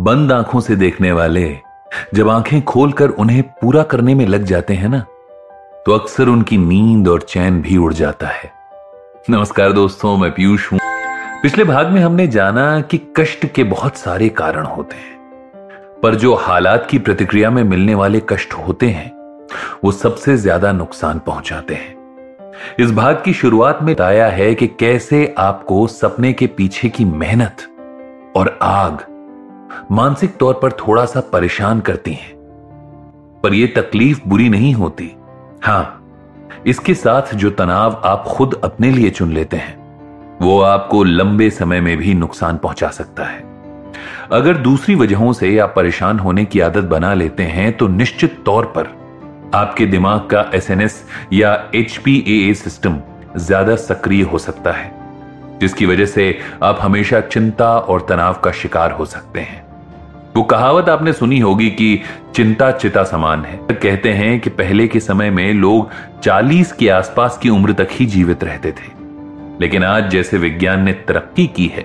बंद आँखों से देखने वाले, जब आँखें खोलकर उन्हें पूरा करने में लग जाते हैं ना तो अक्सर उनकी नींद और चैन भी उड़ जाता है। नमस्कार दोस्तों, मैं पीयूष हूँ। पिछले भाग में हमने जाना कि कष्ट के बहुत सारे कारण होते हैं। पर जो हालात की प्रतिक्रिया में मिलने वाले कष्ट होते हैं, वो सबसे ज़्यादा नुकसान पहुंचाते हैं। इस भाग की शुरुआत में बताया है कि कैसे आपको सपने के पीछे की मेहनत और आग मानसिक तौर पर थोड़ा सा परेशान करती हैं। पर यह तकलीफ़ बुरी नहीं होती। हाँ, इसके साथ जो तनाव आप खुद अपने लिए चुन लेते हैं, वो आपको लंबे समय में भी नुकसान पहुँचा सकता है। अगर दूसरी वजहों से आप परेशान होने की आदत बना लेते हैं तो निश्चित तौर पर आपके दिमाग का एसएनएस या एच सिस्टम ज़्यादा सक्रिय हो सकता है, जिसकी वजह से आप हमेशा चिंता और तनाव का शिकार हो सकते हैं। वो कहावत आपने सुनी होगी कि चिंता चिता समान है। कहते हैं कि पहले के समय में लोग 40 के आसपास की उम्र तक ही जीवित रहते थे। लेकिन आज जैसे विज्ञान ने तरक्की की है,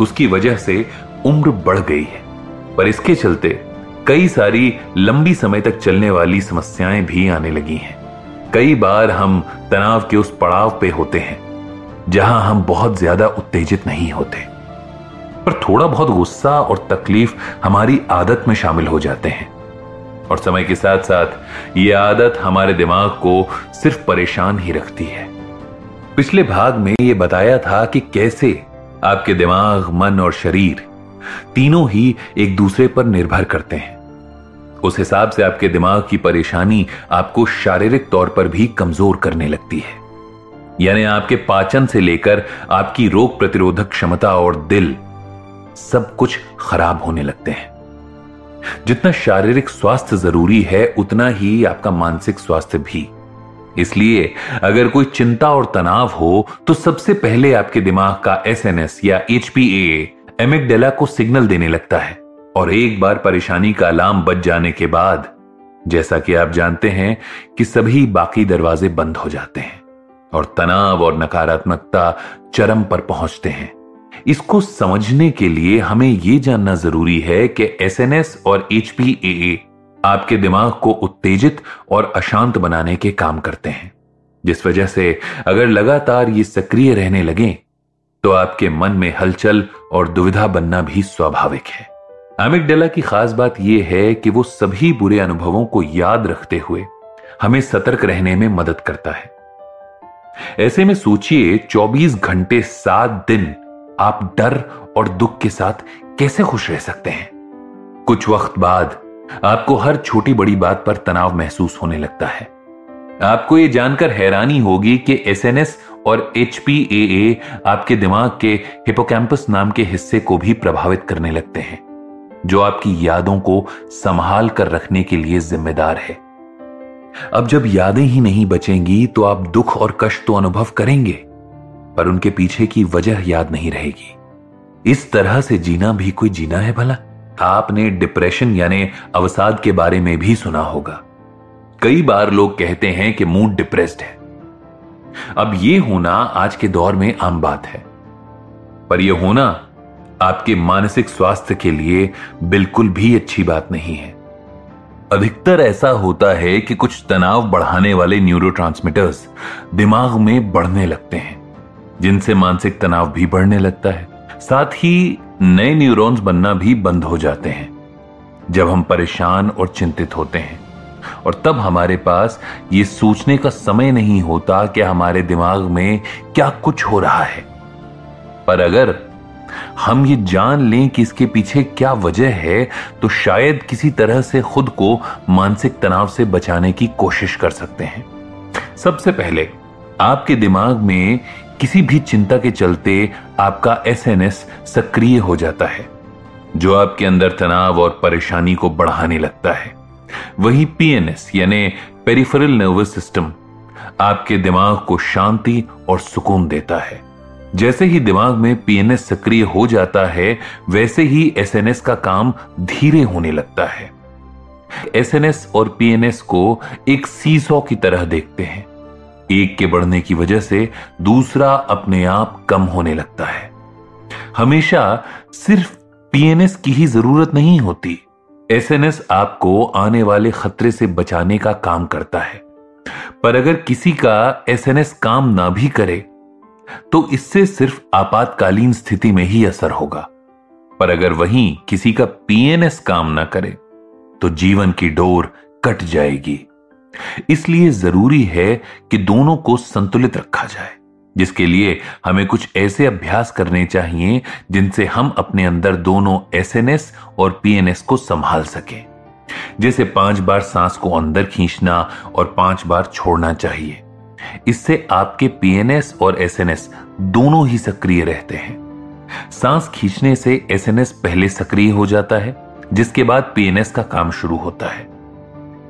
उसकी वजह से उम्र बढ़ गई है। पर इसके चलते कई सारी लंबी समय तक चलने वाली समस्याएँ भी आने लगी हैं। कई बार हम तनाव के उस पड़ाव पे होते हैं, जहाँ हम बहुत ज़्यादा उत्तेजित नहीं होते। पर थोड़ा बहुत गुस्सा और तकलीफ़ हमारी आदत में शामिल हो जाते हैं। और समय के साथ साथ यह आदत हमारे दिमाग को सिर्फ़ परेशान ही रखती है। पिछले भाग में यह बताया था कि कैसे आपके दिमाग, मन और शरीर तीनों ही एक दूसरे पर निर्भर करते हैं। उस हिसाब से आपके दिमाग की परेशानी आपको शारीरिक तौर पर भी कमज़ोर करने लगती है। यानी आपके पाचन से लेकर आपकी रोग प्रतिरोधक क्षमता और दिल सब कुछ खराब होने लगते हैं। जितना शारीरिक स्वास्थ्य ज़रूरी है, उतना ही आपका मानसिक स्वास्थ्य भी। इसलिए अगर कोई चिंता और तनाव हो तो सबसे पहले आपके दिमाग का एसएनएस या एचपीए एमिकडेला को सिग्नल देने लगता है। और एक बार परेशानी का अलार्म बच जाने के बाद, जैसा कि आप जानते हैं कि सभी बाकी दरवाजे बंद हो जाते हैं और तनाव और नकारात्मकता चरम पर पहुँचते हैं। इसको समझने के लिए हमें यह जानना ज़रूरी है कि एस एन एस और एचपीए आपके दिमाग को उत्तेजित और अशांत बनाने के काम करते हैं। जिस वजह से अगर लगातार ये सक्रिय रहने लगे तो आपके मन में हलचल और दुविधा बनना भी स्वाभाविक है। एमिकडेला की खास बात यह है कि वो सभी बुरे अनुभवों को याद रखते हुए हमें सतर्क रहने में मदद करता है। ऐसे में सोचिए 24 घंटे सात दिन आप डर और दुख के साथ कैसे खुश रह सकते हैं? कुछ वक्त बाद आपको हर छोटी बड़ी बात पर तनाव महसूस होने लगता है। आपको यह जानकर हैरानी होगी कि एसएनएस और एचपीए आपके दिमाग के हिपोकैंपस नाम के हिस्से को भी प्रभावित करने लगते हैं, जो आपकी यादों को संभाल कर रखने के लिए जिम्मेदार है। अब जब यादें ही नहीं बचेंगी तो आप दुख और कष्ट तो अनुभव करेंगे। पर उनके पीछे की वजह याद नहीं रहेगी। इस तरह से जीना भी कोई जीना है भला? आपने डिप्रेशन यानी अवसाद के बारे में भी सुना होगा। कई बार लोग कहते हैं कि मूड डिप्रेस्ड है। अब यह होना आज के दौर में आम बात है। पर यह होना आपके मानसिक स्वास्थ्य के लिए बिल्कुल भी अच्छी बात नहीं है। अधिकतर ऐसा होता है कि कुछ तनाव बढ़ाने वाले न्यूरोट्रांसमीटर्स दिमाग में बढ़ने लगते हैं। जिनसे मानसिक तनाव भी बढ़ने लगता है, साथ ही नए न्यूरॉन्स बनना भी बंद हो जाते हैं, जब हम परेशान और चिंतित होते हैं। और तब हमारे पास ये सोचने का समय नहीं होता कि हमारे दिमाग में क्या कुछ हो रहा है। पर अगर हम ये जान लें कि इसके पीछे क्या वजह है तो शायद किसी तरह से खुद को मानसिक तनाव से बचाने की कोशिश कर सकते हैं। सबसे पहले आपके दिमाग में किसी भी चिंता के चलते आपका एसएनएस सक्रिय हो जाता है, जो आपके अंदर तनाव और परेशानी को बढ़ाने लगता है। वही पीएनएस यानी पेरिफेरल नर्वस सिस्टम आपके दिमाग को शांति और सुकून देता है। जैसे ही दिमाग में पीएनएस सक्रिय हो जाता है, वैसे ही एसएनएस का काम धीरे होने लगता है। एसएनएस और पीएनएस को एक सीसो की तरह देखते हैं। एक के बढ़ने की वजह से दूसरा अपने आप कम होने लगता है। हमेशा सिर्फ़ पीएनएस की ही ज़रूरत नहीं होती। एसएनएस आपको आने वाले खतरे से बचाने का काम करता है। पर अगर किसी का एसएनएस काम ना भी करे तो इससे सिर्फ़ आपातकालीन स्थिति में ही असर होगा। पर अगर वहीं किसी का पीएनएस काम ना करे तो जीवन की डोर कट जाएगी। इसलिए ज़रूरी है कि दोनों को संतुलित रखा जाए, जिसके लिए हमें कुछ ऐसे अभ्यास करने चाहिए जिनसे हम अपने अंदर दोनों एसएनएस और पीएनएस को संभाल सकें। जैसे पाँच बार सांस को अंदर खींचना और पाँच बार छोड़ना चाहिए। इससे आपके पीएनएस और एसएनएस दोनों ही सक्रिय रहते हैं। सांस खींचने से एसएनएस पहले सक्रिय हो जाता है, जिसके बाद पीएनएस का काम शुरू होता है।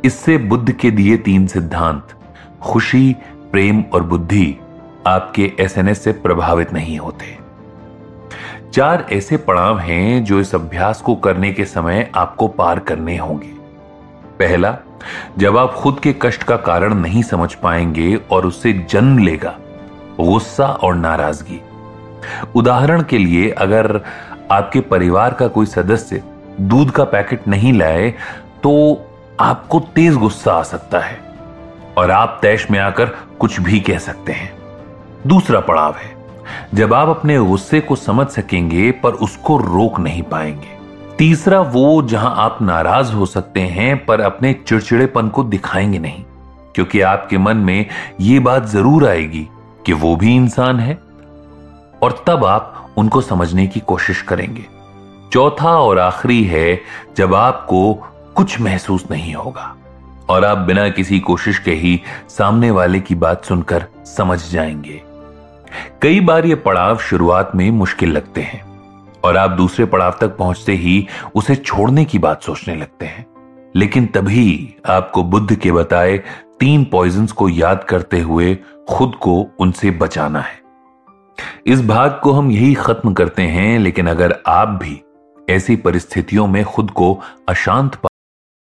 इससे बुद्ध के दिए तीन सिद्धांत, खुशी, प्रेम और बुद्धि, आपके एसएनएस से प्रभावित नहीं होते। चार ऐसे पड़ाव हैं जो इस अभ्यास को करने के समय आपको पार करने होंगे। पहला, जब आप खुद के कष्ट का कारण नहीं समझ पाएँगे और उससे जन्म लेगा, गुस्सा और नाराज़गी। उदाहरण के लिए, अगर आपके परिवार का कोई सदस्य दूध का पैकेट नहीं लाए तो आपको तेज गुस्सा आ सकता है और आप तैश में आकर कुछ भी कह सकते हैं। दूसरा पड़ाव है, जब आप अपने गुस्से को समझ सकेंगे पर उसको रोक नहीं पाएँगे। तीसरा वो जहाँ आप नाराज़ हो सकते हैं पर अपने चिड़चिड़ेपन को दिखाएँगे नहीं, क्योंकि आपके मन में ये बात ज़रूर आएगी कि वो भी इंसान है और तब आप उनको समझने की कोशिश करेंगे। चौथा और आखिरी है, जब आपको कुछ महसूस नहीं होगा। और आप बिना किसी कोशिश के ही सामने वाले की बात सुनकर समझ जाएँगे। कई बार ये पड़ाव शुरुआत में मुश्किल लगते हैं, और आप दूसरे पड़ाव तक पहुँचते ही उसे छोड़ने की बात सोचने लगते हैं। लेकिन तभी आपको बुद्ध के बताए तीन पॉइजन्स को याद करते हुए खुद को उनसे बचाना है। इस भाग को हम यही खत्म करते हैं, लेकिन अगर आप भी ऐसी परिस्थितियों में खुद को अशांत